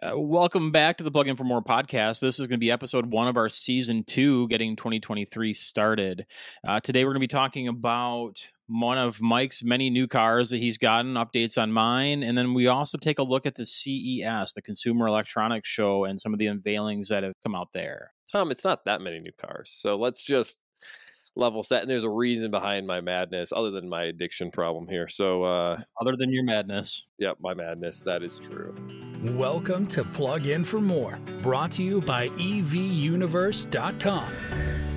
Uh, welcome back to the Plug In for More podcast. This is going to be episode one of our season two, getting 2023 started. Uh, today, we're going to be talking about one of Mike's many new cars that he's gotten, updates on mine, and then we also take a look at the CES, the Consumer Electronics Show, and some of the unveilings that have come out there. Tom, it's not that many new cars. So let's just level set. And there's a reason behind my madness other than my addiction problem here. So, uh, other than your madness. Yep, my madness. That is true. Welcome to Plug In for More, brought to you by EVUniverse.com.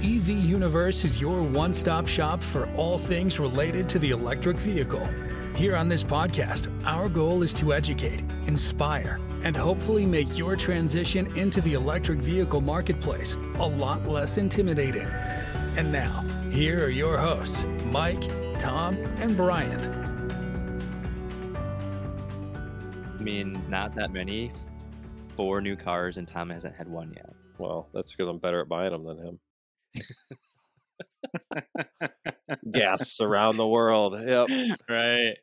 EV Universe is your one stop shop for all things related to the electric vehicle. Here on this podcast, our goal is to educate, inspire, and hopefully make your transition into the electric vehicle marketplace a lot less intimidating. And now, here are your hosts, Mike, Tom, and Bryant. I mean, not that many. Four new cars, and Tom hasn't had one yet. Well, that's because I'm better at buying them than him. Gasps around the world. Yep. Right.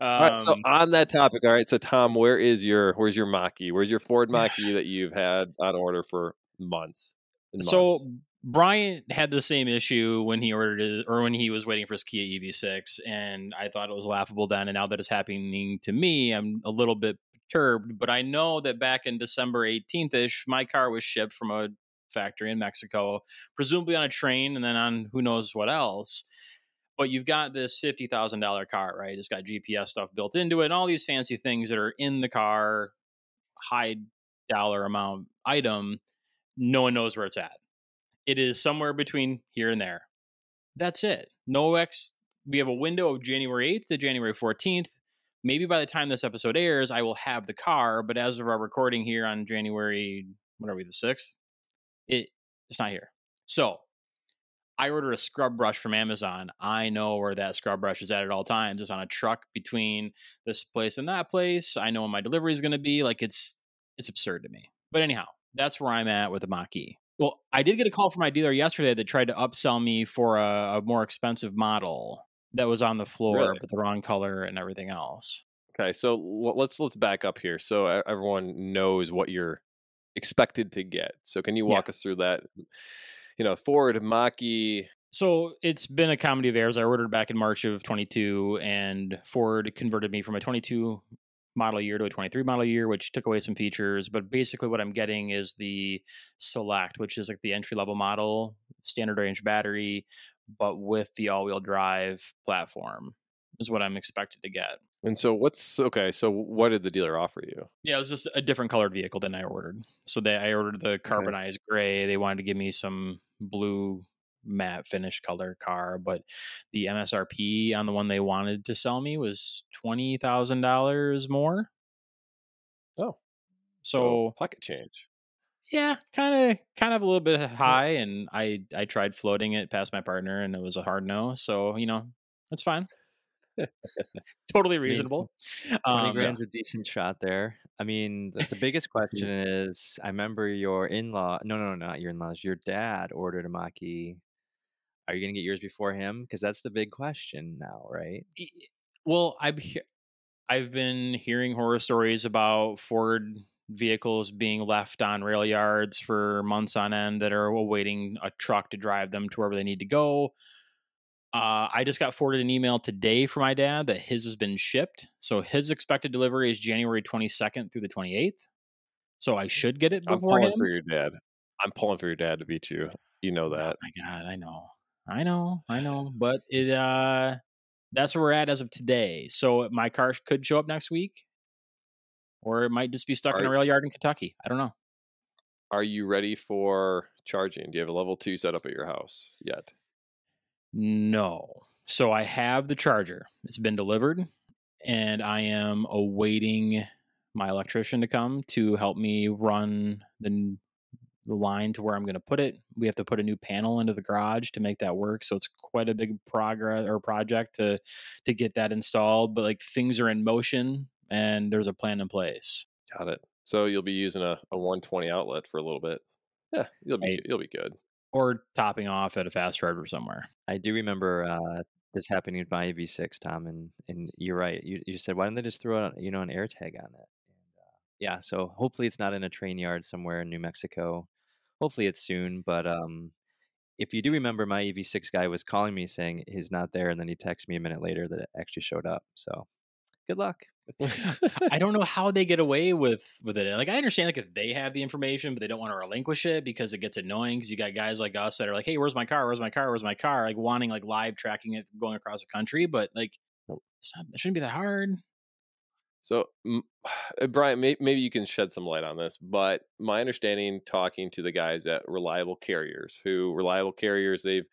Um, all right. So um on that topic, all right. So Tom, where is your where's your Mach-E? Where's your Ford Mach-E that you've had on order for months? months? So Bryant had the same issue when he ordered it or when he was waiting for his Kia EV6, and I thought it was laughable then. And now that it's happening to me, I'm a little bit perturbed. But I know that back in December 18th ish, my car was shipped from a factory in Mexico, presumably on a train, and then on who knows what else. But you've got this fifty thousand dollar car, right? It's got GPS stuff built into it, and all these fancy things that are in the car, high dollar amount item. No one knows where it's at it is somewhere between here and there. That's it. No X. We have a window of January 8th to January 14th. Maybe by the time this episode airs, I will have the car. But as of our recording here on January, what are we, the 6th? It, it's not here. So I ordered a scrub brush from Amazon. I know where that scrub brush is at at all times. It's on a truck between this place and that place. I know when my delivery is going to be. Like it's it's absurd to me. But anyhow, that's where I'm at with the Mach-E. Well, I did get a call from my dealer yesterday that tried to upsell me for a, a more expensive model that was on the floor, really? but the wrong color and everything else. Okay, so let's let's back up here so everyone knows what you're expected to get. So can you walk yeah. us through that? You know, Ford Mach-E. So it's been a comedy of errors. I ordered back in March of 22, and Ford converted me from a 22 model year to a 23 model year, which took away some features. But basically, what I'm getting is the Select, which is like the entry level model, standard range battery, but with the all wheel drive platform, is what I'm expected to get. And so, what's okay? So, what did the dealer offer you? Yeah, it was just a different colored vehicle than I ordered. So, they I ordered the carbonized gray. They wanted to give me some blue matte finish color car, but the MSRP on the one they wanted to sell me was twenty thousand dollars more. Oh, so, so pocket change. Yeah, kind of, kind of a little bit high, and I I tried floating it past my partner, and it was a hard no. So you know, that's fine. totally reasonable. Twenty um, grand's a decent shot there. I mean, the, the biggest question is: I remember your in-law. No, no, no, not your in-laws. Your dad ordered a Mach-E are you going to get yours before him? Because that's the big question now, right? Well, I've I've been hearing horror stories about Ford vehicles being left on rail yards for months on end that are awaiting a truck to drive them to wherever they need to go. Uh, I just got forwarded an email today from my dad that his has been shipped. So his expected delivery is January 22nd through the 28th. So I should get it before I'm pulling him. for your dad. I'm pulling for your dad to beat you. You know oh that. Oh my God, I know. I know, I know, but it uh that's where we're at as of today. So my car could show up next week, or it might just be stuck Are in a rail yard in Kentucky. I don't know. Are you ready for charging? Do you have a level two set up at your house yet? No. So I have the charger. It's been delivered, and I am awaiting my electrician to come to help me run the the line to where I'm going to put it. We have to put a new panel into the garage to make that work. So it's quite a big progress or project to to get that installed. But like things are in motion and there's a plan in place. Got it. So you'll be using a, a 120 outlet for a little bit. Yeah, you'll be right. you'll be good. Or topping off at a fast charger somewhere. I do remember uh, this happening with my EV6, Tom, and and you're right. You you said why don't they just throw out you know an AirTag on it? yeah, so hopefully it's not in a train yard somewhere in New Mexico. Hopefully it's soon, but um, if you do remember, my EV6 guy was calling me saying he's not there, and then he texted me a minute later that it actually showed up. So good luck. I don't know how they get away with with it. Like I understand like if they have the information, but they don't want to relinquish it because it gets annoying. Because you got guys like us that are like, "Hey, where's my car? Where's my car? Where's my car?" Like wanting like live tracking it going across the country, but like it's not, it shouldn't be that hard. So, Bryant, may, maybe you can shed some light on this, but my understanding, talking to the guys at Reliable Carriers, who Reliable Carriers, they've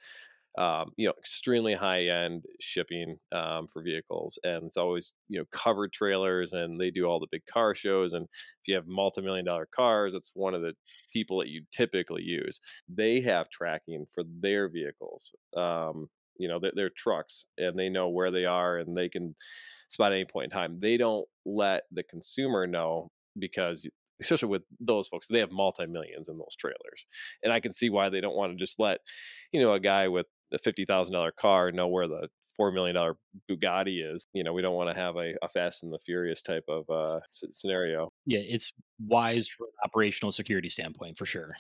um, you know, extremely high end shipping um, for vehicles. And it's always, you know, covered trailers and they do all the big car shows. And if you have multi million dollar cars, that's one of the people that you typically use. They have tracking for their vehicles, um, you know, their, their trucks, and they know where they are and they can spot at any point in time. They don't let the consumer know because especially with those folks, they have multi millions in those trailers, and I can see why they don't want to just let, you know, a guy with a fifty thousand dollar car know where the four million dollar Bugatti is. You know, we don't want to have a, a Fast and the Furious type of uh, scenario. Yeah, it's wise from an operational security standpoint for sure.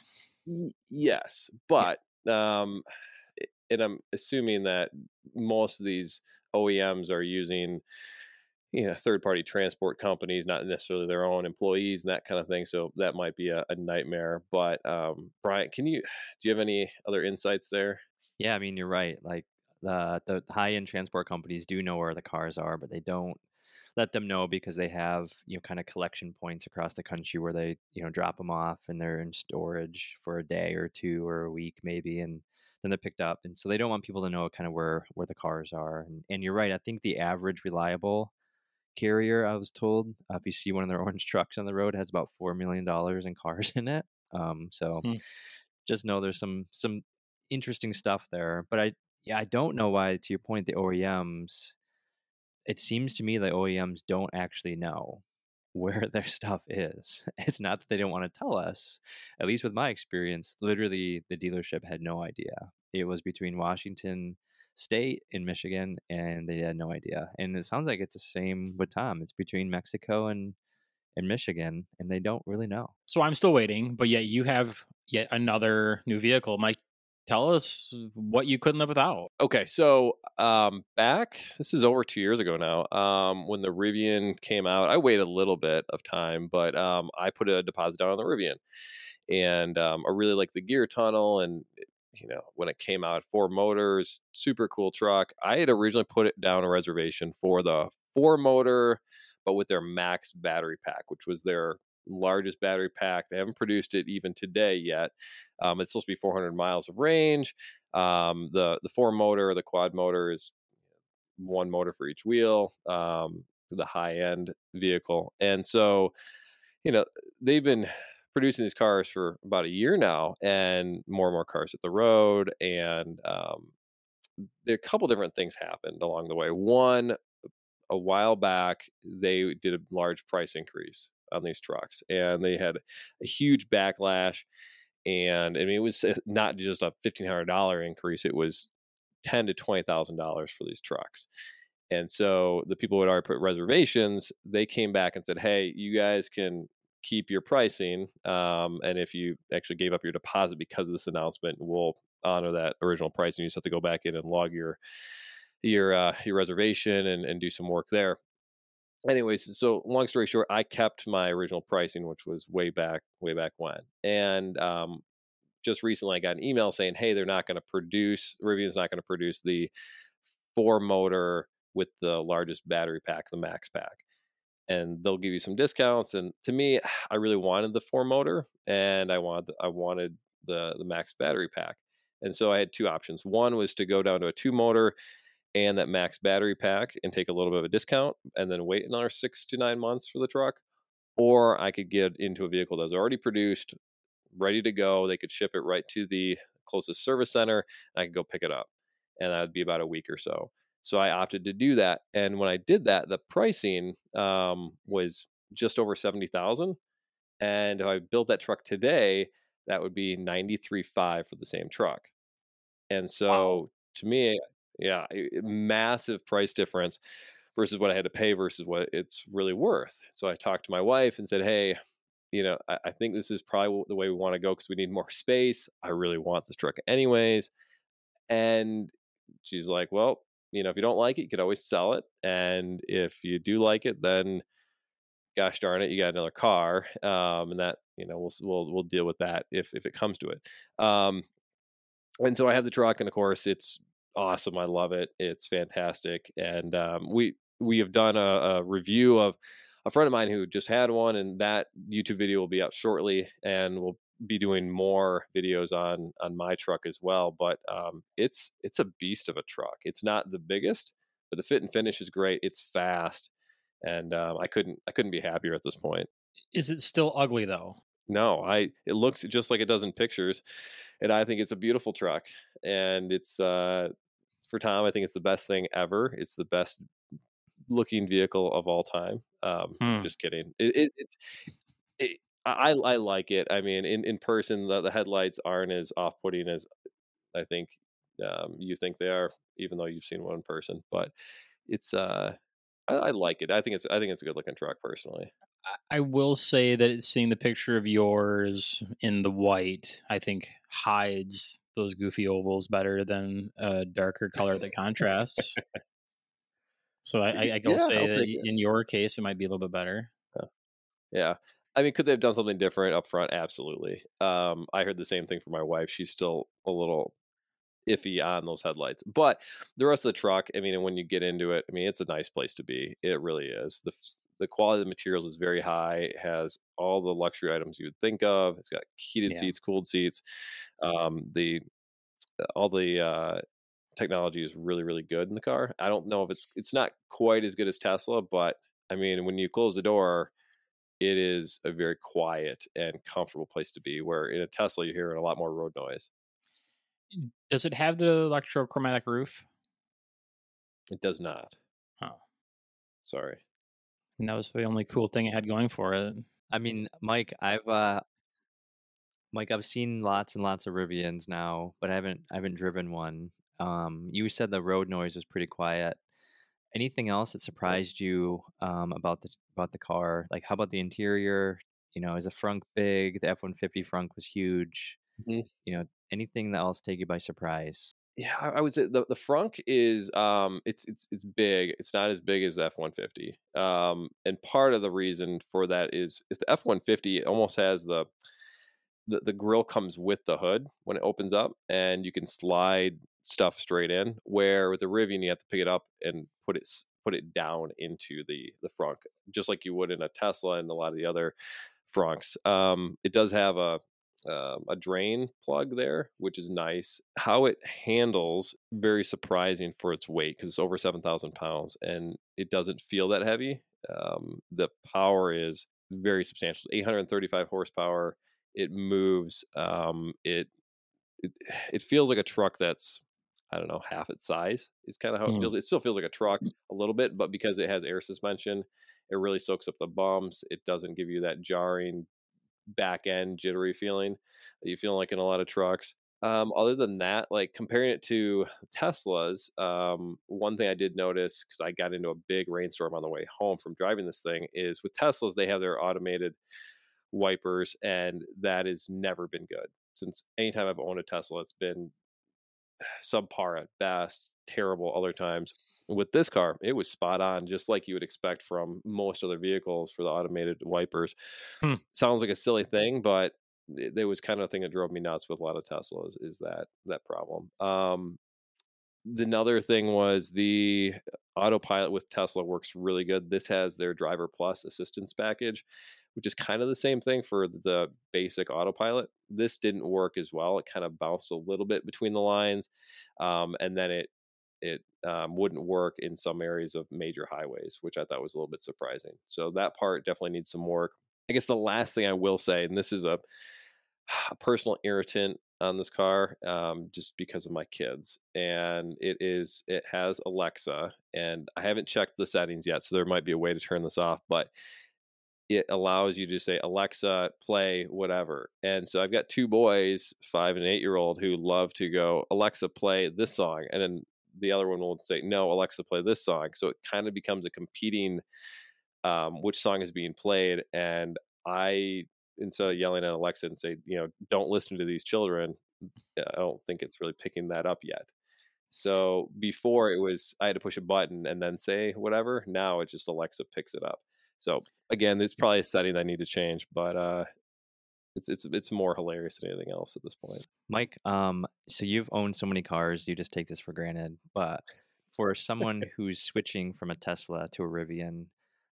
Y- yes, but yeah. um, and I'm assuming that most of these OEMs are using you know third party transport companies not necessarily their own employees and that kind of thing so that might be a, a nightmare but um, Bryant can you do you have any other insights there? Yeah i mean you're right like the the high end transport companies do know where the cars are but they don't let them know because they have you know kind of collection points across the country where they you know drop them off and they're in storage for a day or two or a week maybe and then they're picked up and so they don't want people to know kind of where where the cars are and, and you're right i think the average reliable carrier, I was told. Uh, if you see one of their orange trucks on the road, has about four million dollars in cars in it. Um, so hmm. just know there's some some interesting stuff there. But I yeah, I don't know why. To your point, the OEMs. It seems to me that OEMs don't actually know where their stuff is. It's not that they don't want to tell us. At least with my experience, literally the dealership had no idea. It was between Washington state in Michigan, and they had no idea. And it sounds like it's the same with Tom. It's between Mexico and and Michigan, and they don't really know. So I'm still waiting, but yet you have yet another new vehicle. Mike, tell us what you couldn't live without. Okay, so um, back this is over two years ago now. Um, when the Rivian came out, I waited a little bit of time, but um, I put a deposit down on the Rivian, and um, I really like the gear tunnel, and you know, when it came out, four motors, super cool truck. I had originally put it down a reservation for the four motor, but with their max battery pack, which was their largest battery pack. They haven't produced it even today yet. Um, it's supposed to be 400 miles of range. Um, the the four motor, the quad motor is one motor for each wheel. Um, the high end vehicle, and so you know they've been producing these cars for about a year now, and more and more cars hit the road. And um, there a couple different things happened along the way. One, a while back, they did a large price increase on these trucks, and they had a huge backlash. And I mean, it was uh, not just a fifteen hundred dollar increase; it was ten to twenty thousand dollars for these trucks. And so the people who had already put reservations, they came back and said, "Hey, you guys can keep your pricing. Um, and if you actually gave up your deposit because of this announcement, we'll honor that original price. And you just have to go back in and log your your uh, your reservation and, and do some work there. Anyways, so long story short, I kept my original pricing, which was way back, way back when. And um, just recently, I got an email saying, "Hey, they're not going to produce. Rivian's not going to produce the four motor with the largest battery pack, the Max Pack." And they'll give you some discounts. And to me, I really wanted the four motor, and I wanted I wanted the the max battery pack. And so I had two options. One was to go down to a two motor and that max battery pack and take a little bit of a discount, and then wait another six to nine months for the truck. Or I could get into a vehicle that was already produced, ready to go. They could ship it right to the closest service center, I could go pick it up, and that would be about a week or so. So I opted to do that. And when I did that, the pricing um, was just over 70,000. And if I built that truck today, that would be 93.5 for the same truck. And so wow. to me, yeah, massive price difference. versus what I had to pay versus what it's really worth. So I talked to my wife and said, Hey, you know, I, I think this is probably the way we want to go because we need more space. I really want this truck anyways. And she's like, Well, you know, if you don't like it, you could always sell it. And if you do like it, then gosh darn it, you got another car. Um, and that, you know, we'll, we'll, we'll deal with that if, if it comes to it. Um, and so I have the truck and of course it's awesome. I love it. It's fantastic. And, um, we, we have done a, a review of a friend of mine who just had one and that YouTube video will be out shortly and we'll be doing more videos on on my truck as well but um, it's it's a beast of a truck. It's not the biggest but the fit and finish is great. It's fast and um, i couldn't i couldn't be happier at this point. Is it still ugly though? no i it looks just like it does in pictures and i think it's a beautiful truck and it's uh for tom i think it's the best thing ever. It's the best looking vehicle of all time. Um Hmm. just kidding. It, it, it's it, I, I like it. I mean, in, in person, the, the headlights aren't as off putting as I think um, you think they are, even though you've seen one in person. But it's uh, I, I like it. I think it's I think it's a good looking truck personally. I- will say that seeing the picture of yours in the white, I think hides those goofy ovals better than a darker color that contrasts. so I, I, I will Yeah, say I'll that it. in your case, it might be a little bit better. Yeah. I mean, could they have done something different up front? Absolutely. Um, I heard the same thing from my wife. She's still a little iffy on those headlights. But the rest of the truck, I mean, and when you get into it, I mean, it's a nice place to be. It really is. The the quality of the materials is very high. It has all the luxury items you would think of. It's got heated Yeah. seats, cooled seats. Um, the all the uh, technology is really really good in the car. I don't know if it's it's not quite as good as Tesla, but I mean, when you close the door, it is a very quiet and comfortable place to be. Where in a Tesla, you're hearing a lot more road noise. Does it have the electrochromatic roof? It does not. Oh. Sorry. And that was the only cool thing it had going for it. I mean, Mike, I've uh Mike, I've seen lots and lots of Rivians now, but I haven't I haven't driven one. Um, you said the road noise was pretty quiet. Anything else that surprised you um, about the about the car? Like, how about the interior? You know, is the frunk big? The F one fifty frunk was huge. Mhm. You know, anything that else take you by surprise? Yeah, I, would say the the frunk is um it's it's it's big. It's not as big as the F one fifty. Um, and part of the reason for that is if the F one fifty almost has the the, the grill comes with the hood when it opens up and you can slide stuff straight in where with the rivian you have to pick it up and put it put it down into the the frunk just like you would in a tesla and a lot of the other frunks. Um, it does have a um, a drain plug there which is nice. How it handles very surprising for its weight because it's over 7000 pounds and it doesn't feel that heavy. Um, the power is very substantial 835 horsepower. It moves um it, it it feels like a truck that's i don't know half its size is kind of how it Hmm. feels it still feels like a truck a little bit but because it has air suspension it really soaks up the bumps it doesn't give you that jarring back end jittery feeling that you feel like in a lot of trucks um, other than that, like comparing it to Teslas, um, one thing I did notice because I got into a big rainstorm on the way home from driving this thing is with Teslas, they have their automated wipers, and that has never been good. Since anytime I've owned a Tesla, it's been subpar at best, terrible other times. With this car, it was spot on, just like you would expect from most other vehicles for the automated wipers. Hmm. Sounds like a silly thing, but it, it was kind of the thing that drove me nuts with a lot of Teslas is that that problem. Um, the another thing was the autopilot with Tesla works really good. This has their Driver Plus assistance package, which is kind of the same thing for the basic autopilot. This didn't work as well. It kind of bounced a little bit between the lines, um, and then it it um, wouldn't work in some areas of major highways, which I thought was a little bit surprising. So that part definitely needs some work. I guess the last thing I will say, and this is a, a personal irritant on this car, um, just because of my kids, and it is it has Alexa, and I haven't checked the settings yet, so there might be a way to turn this off, but it allows you to say alexa play whatever and so i've got two boys five and eight year old who love to go alexa play this song and then the other one will say, "No, Alexa, play this song." So it kind of becomes a competing um, which song is being played, and I instead of yelling at Alexa and say, you know, don't listen to these children, I don't think it's really picking that up yet. So before it was I had to push a button and then say whatever. Now it just Alexa picks it up. So again, there's probably a setting that I need to change, but uh, it's it's it's more hilarious than anything else at this point. Mike, um, so you've owned so many cars, you just take this for granted. But for someone who's switching from a Tesla to a Rivian,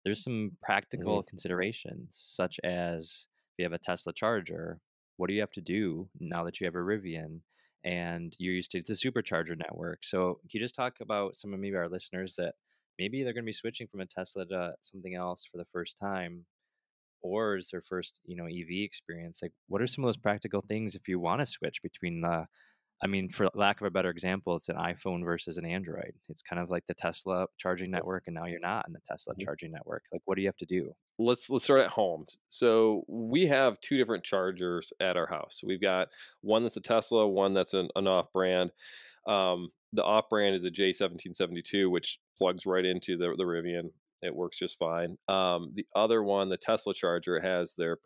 there's some practical Mm-hmm. considerations, such as if you have a Tesla charger, what do you have to do now that you have a Rivian and you're used to the supercharger network? So, can you just talk about some of maybe our listeners that maybe they're going to be switching from a Tesla to something else for the first time? Or is their first, you know, EV experience? Like, what are some of those practical things if you want to switch between the I mean, for lack of a better example, it's an iPhone versus an Android. It's kind of like the Tesla charging network, and now you're not in the Tesla Mhm. charging network. Like, what do you have to do? let's let's start at home. So we have two different chargers at our house. We've got one that's a Tesla, one that's an, an off-brand. Um, the off-brand is a J1772, which plugs right into the the Rivian. It works just fine. Um, the other one, the Tesla charger, has their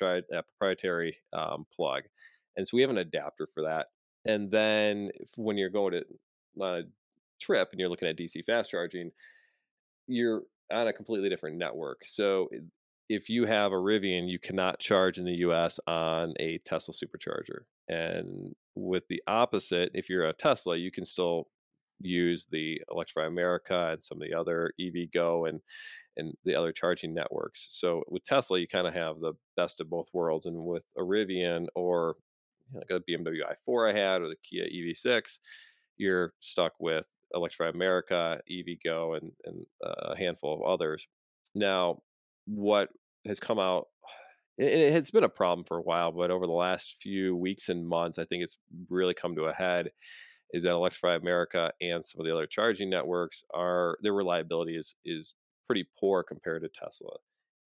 propri- proprietary um, plug, and so we have an adapter for that. And then when you're going to on a trip and you're looking at DC fast charging, you're on a completely different network. So if you have a Rivian, you cannot charge in the US on a Tesla supercharger. And with the opposite, if you're a Tesla, you can still use the Electrify America and some of the other EVgo and and the other charging networks. So with Tesla, you kind of have the best of both worlds. And with Rivian or you know, like a BMW i4 I had or the Kia EV6, you're stuck with Electrify America, EVgo, and and uh, a handful of others. Now, what has come out, it has been a problem for a while, but over the last few weeks and months, I think it's really come to a head. Is that Electrify America and some of the other charging networks are their reliability is is pretty poor compared to Tesla,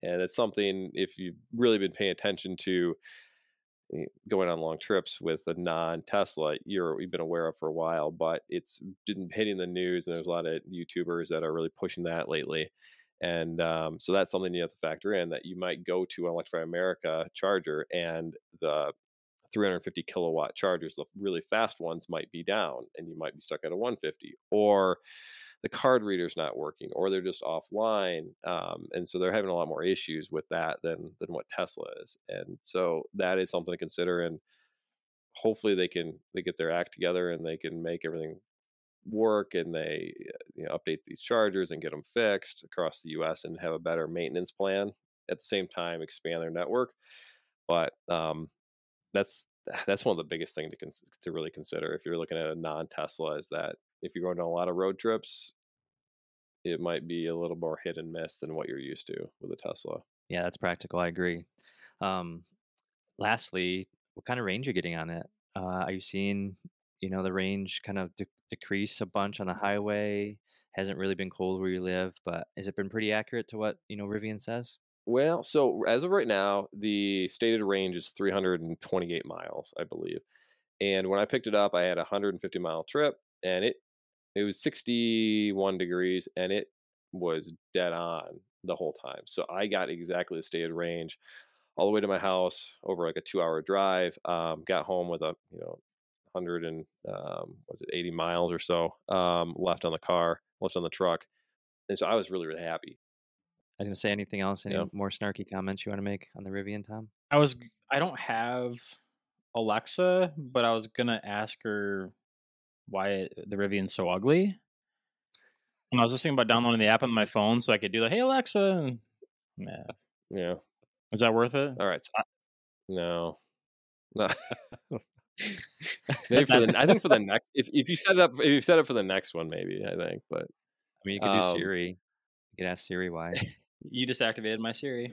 and it's something if you've really been paying attention to eh, going on long trips with a non-Tesla, you're you've been aware of for a while, but it's been hitting the news, and there's a lot of YouTubers that are really pushing that lately. And um, so that's something you have to factor in that you might go to an Electrify America charger and the 350 kilowatt chargers, the really fast ones might be down and you might be stuck at a 150 or the card reader's not working or they're just offline um, and so they're having a lot more issues with that than than what tesla is and so that is something to consider and hopefully they can they get their act together and they can make everything work and they you know, update these chargers and get them fixed across the us and have a better maintenance plan at the same time expand their network but um, that's that's one of the biggest thing to to really consider if you're looking at a non-Tesla is that if you're going on a lot of road trips, it might be a little more hit and miss than what you're used to with a Tesla. Yeah, that's practical. I agree. Um, lastly, what kind of range are you getting on it? Uh, are you seeing, you know, the range kind of de- decrease a bunch on the highway? Hasn't really been cold where you live, but has it been pretty accurate to what you know Rivian says? Well, so as of right now, the stated range is 328 miles, I believe. And when I picked it up, I had a 150 mile trip, and it it was 61 degrees, and it was dead on the whole time. So I got exactly the stated range all the way to my house over like a two hour drive. Um, got home with a you know 100 and um, was it 80 miles or so um, left on the car, left on the truck, and so I was really really happy. I was gonna say anything else? Any Yeah. more snarky comments you want to make on the Rivian, Tom? I was. I don't have Alexa, but I was gonna ask her why it, the Rivian's so ugly. And I was just thinking about downloading the app on my phone so I could do the Hey Alexa. Yeah, Yeah. is that worth it? All right. So I, no. No. maybe for the, I think for the next if, if you set it up if you set it for the next one maybe I think but I mean, you could Um, do Siri. You could ask Siri why. You just activated my Siri.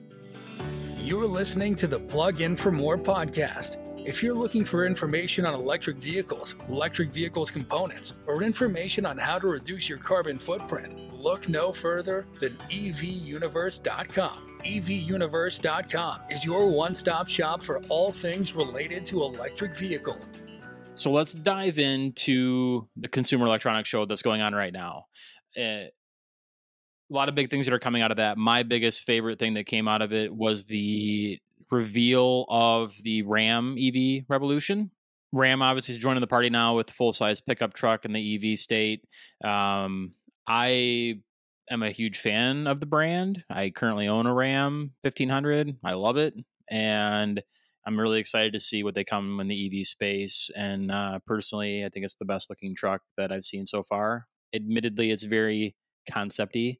You're listening to the Plug In for More podcast. If you're looking for information on electric vehicles, electric vehicles components, or information on how to reduce your carbon footprint, look no further than evuniverse.com. Evuniverse.com is your one stop shop for all things related to electric vehicle. So let's dive into the Consumer Electronics Show that's going on right now. Uh, a lot of big things that are coming out of that. My biggest favorite thing that came out of it was the reveal of the Ram EV Revolution. Ram obviously is joining the party now with the full size pickup truck in the EV state. Um, I am a huge fan of the brand. I currently own a Ram 1500. I love it. And I'm really excited to see what they come in the EV space. And uh, personally, I think it's the best looking truck that I've seen so far. Admittedly, it's very concepty,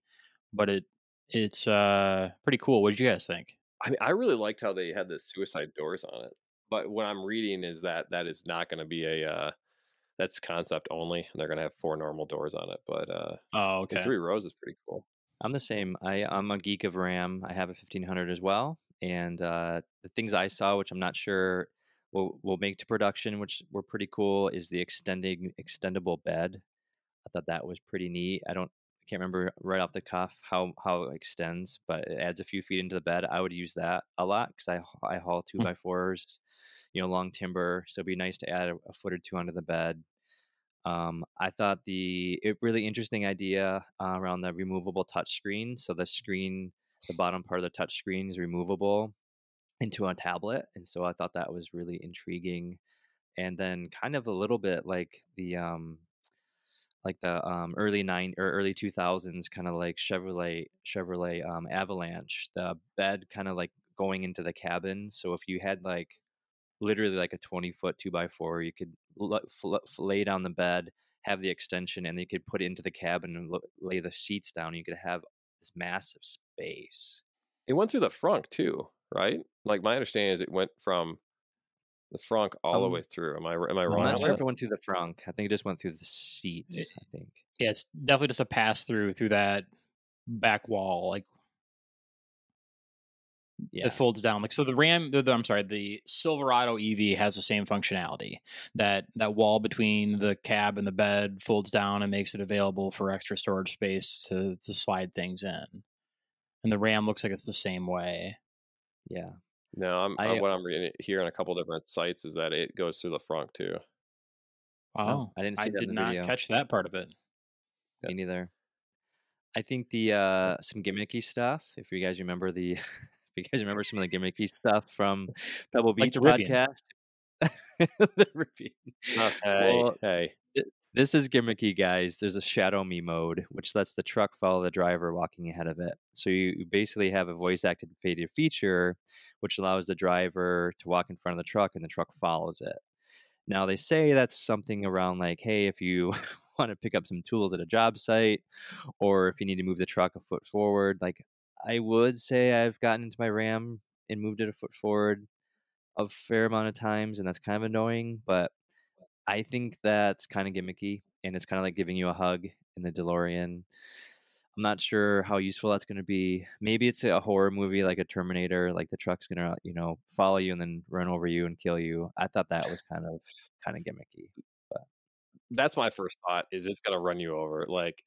but it it's uh, pretty cool. What did you guys think? I mean, I really liked how they had the suicide doors on it. But what I'm reading is that that is not going to be a uh, that's concept only. They're going to have four normal doors on it. But uh, oh, okay, three rows is pretty cool. I'm the same. I I'm a geek of RAM. I have a 1500 as well, and uh, the things I saw, which I'm not sure will will make to production, which were pretty cool, is the extending extendable bed. I thought that was pretty neat. I don't can't remember right off the cuff how how it extends, but it adds a few feet into the bed. I would use that a lot because I I haul two hmm. by fours, you know, long timber. So it'd be nice to add a, a foot or two onto the bed. Um, I thought the really interesting idea uh, around the removable touch screen. So the screen, the bottom part of the touch screen is removable into a tablet, and so I thought that was really intriguing. And then kind of a little bit like the um, like the um, early nine or early two thousands, kind of like Chevrolet Chevrolet um, Avalanche. The bed kind of like going into the cabin. So if you had like literally like a 20 foot two by four. You could lay down the bed, have the extension, and you could put it into the cabin and lay the seats down. You could have this massive space. It went through the frunk too, right? Like my understanding is it went from the frunk all um, the way through. Am I am I wrong? I'm not sure if it went through the frunk. I think it just went through the seat. I think. Yeah, it's definitely just a pass through through that back wall, like yeah. it folds down. Like so, the Ram, the, the, I'm sorry, the Silverado EV has the same functionality. That that wall between the cab and the bed folds down and makes it available for extra storage space to to slide things in. And the Ram looks like it's the same way. Yeah. No, I'm, I, uh what I'm reading here on a couple different sites is that it goes through the front too. Oh, oh I didn't. I did not video. catch that part of it. Me neither. I think the uh some gimmicky stuff. If you guys remember the if you guys remember some of the gimmicky stuff from Pebble Beach like podcast. the Rivian. Oh, hey, well, hey. This is gimmicky, guys. There's a shadow me mode, which lets the truck follow the driver walking ahead of it. So you basically have a voice activated feature, which allows the driver to walk in front of the truck and the truck follows it. Now they say that's something around like, hey, if you want to pick up some tools at a job site, or if you need to move the truck a foot forward, like I would say I've gotten into my RAM and moved it a foot forward a fair amount of times, and that's kind of annoying. But I think that's kind of gimmicky, and it's kind of like giving you a hug in the DeLorean. I'm not sure how useful that's going to be. Maybe it's a horror movie like a Terminator, like the truck's going to, you know, follow you and then run over you and kill you. I thought that was kind of kind of gimmicky. But that's my first thought is it's going to run you over. Like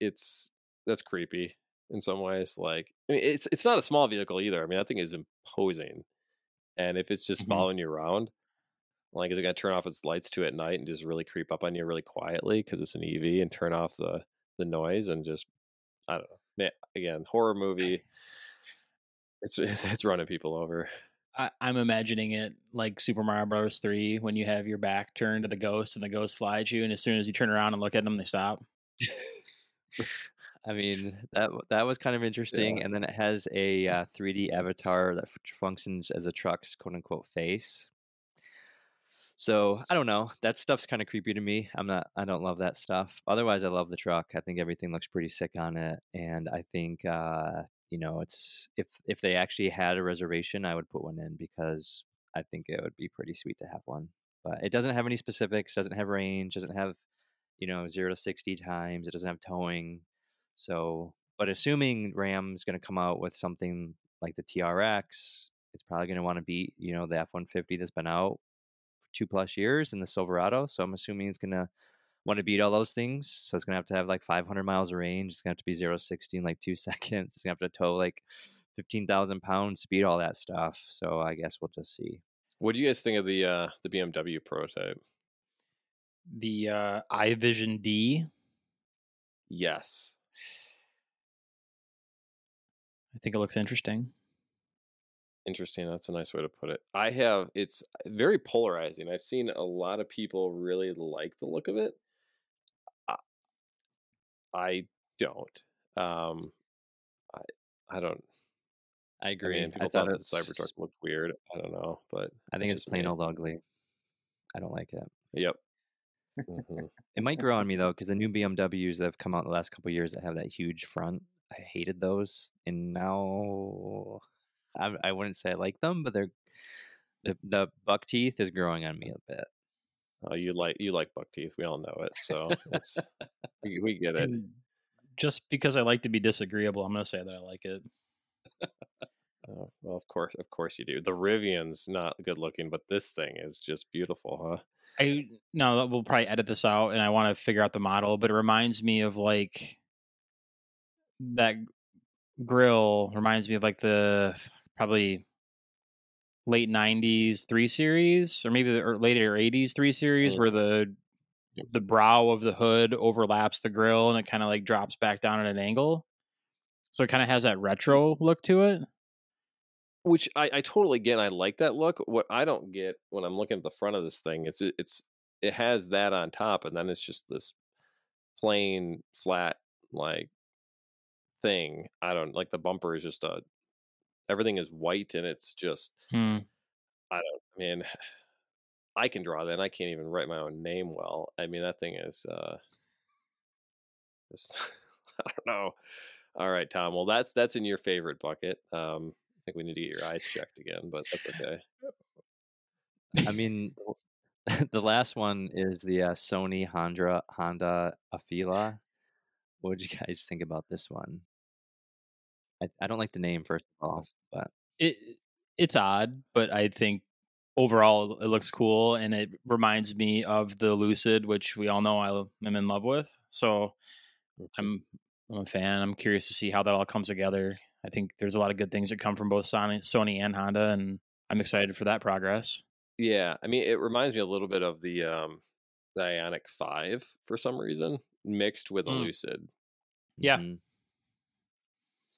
it's that's creepy in some ways. Like I mean, it's it's not a small vehicle either. I mean, that thing is imposing, and if it's just mm-hmm. following you around, like is it gonna turn off its lights too at night and just really creep up on you really quietly because it's an EV and turn off the the noise and just I don't know. Man, again, horror movie. It's, it's it's running people over. I, am imagining it like Super Mario Bros. Three when you have your back turned to the ghost and the ghost flies you, and as soon as you turn around and look at them, they stop. I mean that that was kind of interesting, yeah. and then it has a uh, 3D avatar that functions as a truck's quote unquote face. So I don't know. That stuff's kind of creepy to me. I'm not. I don't love that stuff. Otherwise, I love the truck. I think everything looks pretty sick on it, and I think uh, you know it's if if they actually had a reservation, I would put one in because I think it would be pretty sweet to have one. But it doesn't have any specifics. Doesn't have range. Doesn't have you know zero to sixty times. It doesn't have towing. So, but assuming Ram's going to come out with something like the TRX, it's probably going to want to beat, you know, the F 150 that's been out two plus years in the Silverado. So I'm assuming it's going to want to beat all those things. So it's going to have to have like 500 miles of range. It's going to have to be 0 60 in like two seconds. It's going to have to tow like 15,000 pounds to beat all that stuff. So I guess we'll just see. What do you guys think of the uh, the BMW prototype? the uh, i Vision Dee. Yes. I think it looks interesting. Interesting. That's a nice way to put it. I have, it's very polarizing. I've seen a lot of people really like the look of it. I, I don't. Um, I, I don't. I I agree. mean, people I thought thought that the Cybertruck looked weird. I don't know, but I think it's plain me. old ugly. I don't like it. Yep. Mhm. It might grow on me though, because the new BMWs that have come out in the last couple of years that have that huge front, I hated those, and now I, I wouldn't say I like them, but they're the the buck teeth is growing on me a bit. Oh, you like you like buck teeth. We all know it, so it's we, we get it. And just because I like to be disagreeable, I'm going to say that I like it. Oh, well, of course, of course you do. The Rivian's not good looking, but this thing is just beautiful, huh? I no, we'll probably edit this out, and I want to figure out the model, but it reminds me of like that grill reminds me of like the probably late '90s three series, or maybe the or later '80s three series, Mm. where the the brow of the hood overlaps the grill, and it kind of like drops back down at an angle. So it kind of has that retro look to it. Which I, I totally get. I like that look. What I don't get when I'm looking at the front of this thing, it's it's it has that on top, and then it's just this plain flat like thing. I don't like the bumper is just a everything is white and it's just Hmm. I don't I mean I can draw that and I can't even write my own name well. I mean that thing is uh just I don't know. All right, Tom. Well that's that's in your favorite bucket. Um I think we need to get your eyes checked again, but that's okay. I mean, the last one is the uh, Sony Honda Honda Afeela. What did you guys think about this one? I, I don't like the name first of all, but it it's odd, but I think overall it looks cool and it reminds me of the Lucid, which we all know I am in love with. So I'm I'm a fan. I'm curious to see how that all comes together. I think there's a lot of good things that come from both Sony, Sony and Honda, and I'm excited for that progress. Yeah, I mean, it reminds me a little bit of the um, the Ioniq Five for some reason, mixed with a Mm. Lucid. Yeah. mhm.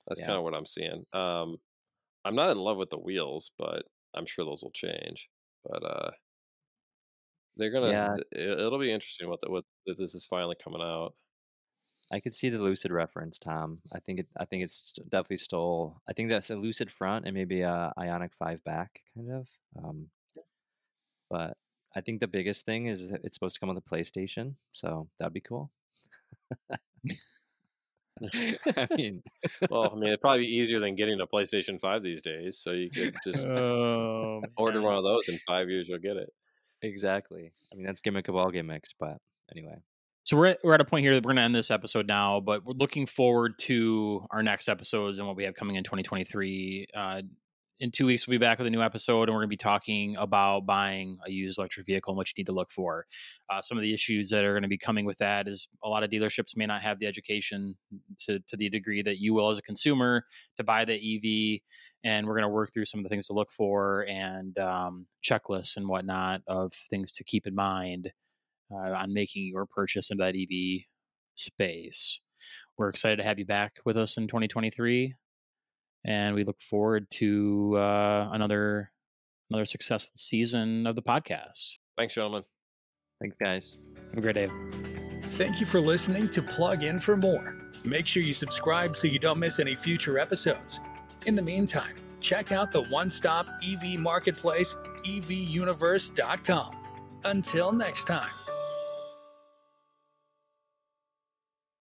That's Yeah. kind of what I'm seeing. Um, I'm not in love with the wheels, but I'm sure those will change. But uh, they're gonna. Yeah. It, it'll be interesting what the, what if this is finally coming out. I could see the Lucid reference, Tom. I think it. I think it's definitely stole. I think that's a Lucid front and maybe a Ioniq Five back, kind of. Um, but I think the biggest thing is it's supposed to come on the PlayStation, so that'd be cool. I mean, Well, I mean, it'd probably be easier than getting a PlayStation Five these days. So you could just Oh, order one of those in five years, you'll get it. exactly. I mean, that's gimmick of all gimmicks. But anyway, So we're at, we're at a point here that we're going to end this episode now, but we're looking forward to our next episodes and what we have coming in 2023. Uh, in two weeks, we'll be back with a new episode, and we're going to be talking about buying a used electric vehicle and what you need to look for. Uh, some of the issues that are going to be coming with that is a lot of dealerships may not have the education to, to the degree that you will as a consumer to buy the EV. And we're going to work through some of the things to look for and um, checklists and whatnot of things to keep in mind uh, on making your purchase into that EV space. We're excited to have you back with us in 2023, and we look forward to uh, another another successful season of the podcast. Thanks, gentlemen. thanks, guys. Have a great day. Thank you for listening to Plug In for More. Make sure you subscribe so you don't miss any future episodes. In the meantime, check out the one stop EV marketplace, evuniverse.com. Until next time.